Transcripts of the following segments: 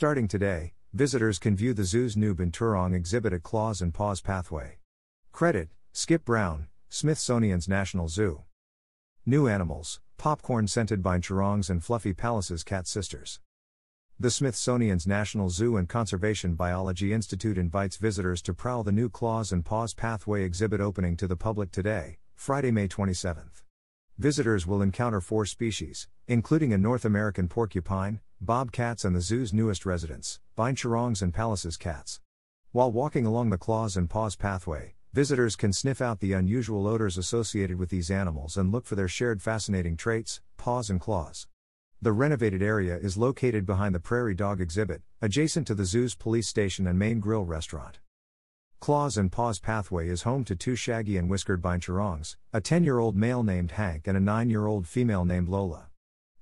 Starting today, visitors can view the zoo's new Binturong exhibit at Claws and Paws Pathway. Credit Skip Brown, Smithsonian's National Zoo. New animals, popcorn scented binturongs and fluffy Pallas's cat sisters. The Smithsonian's National Zoo and Conservation Biology Institute invites visitors to prowl the new Claws and Paws Pathway exhibit opening to the public today, Friday, May 27th. Visitors will encounter four species, including a North American porcupine, bobcats, and the zoo's newest residents, binturongs and Pallas's cats. While walking along the Claws and Paws Pathway, visitors can sniff out the unusual odors associated with these animals and look for their shared fascinating traits, paws and claws. The renovated area is located behind the Prairie Dog exhibit, adjacent to the zoo's police station and Mane Grill restaurant. Claws and Paws Pathway is home to two shaggy and whiskered binturongs, a 10 year old male named Hank and a 9 year old female named Lola.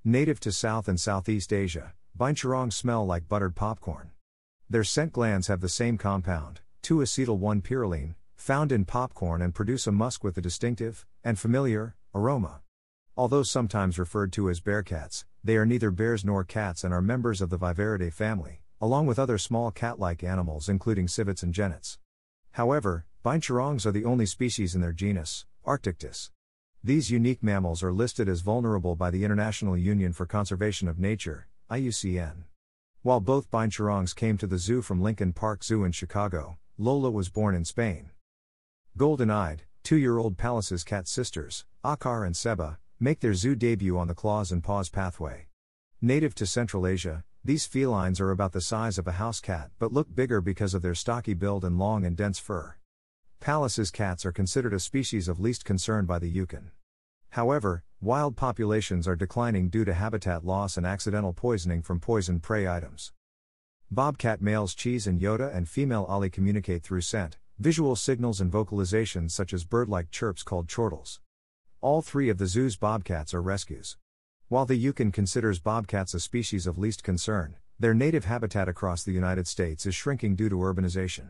Native to South and Southeast Asia, binturongs smell like buttered popcorn. Their scent glands have the same compound, 2 acetyl 1 pyrroline, found in popcorn and produce a musk with a distinctive, and familiar, aroma. Although sometimes referred to as bearcats, they are neither bears nor cats and are members of the Viverridae family, along with other small cat like animals including civets and genets. However, binturongs are the only species in their genus, Arctictis. These unique mammals are listed as vulnerable by the International Union for Conservation of Nature, IUCN. While both binturongs came to the zoo from Lincoln Park Zoo in Chicago, Lola was born in Spain. Golden eyed, two year old Pallas's cat sisters, Akar and Seba, make their zoo debut on the Claws and Paws pathway. Native to Central Asia, these felines are about the size of a house cat but look bigger because of their stocky build and long and dense fur. Pallas's cats are considered a species of least concern by the IUCN. However, wild populations are declining due to habitat loss and accidental poisoning from poisoned prey items. Bobcat males Cheese and Yoda and female Ollie communicate through scent, visual signals, and vocalizations such as bird like chirps called chortles. All three of the zoo's bobcats are rescues. While the IUCN considers bobcats a species of least concern, their native habitat across the United States is shrinking due to urbanization.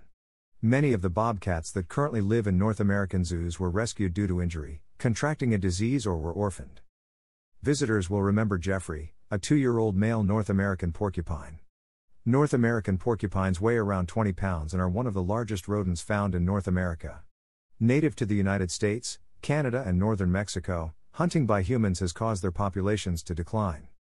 Many of the bobcats that currently live in North American zoos were rescued due to injury, contracting a disease, or were orphaned. Visitors will remember Jeffrey, a two year old male North American porcupine. North American porcupines weigh around 20 pounds and are one of the largest rodents found in North America. Native to the United States, Canada, and northern Mexico, hunting by humans has caused their populations to decline.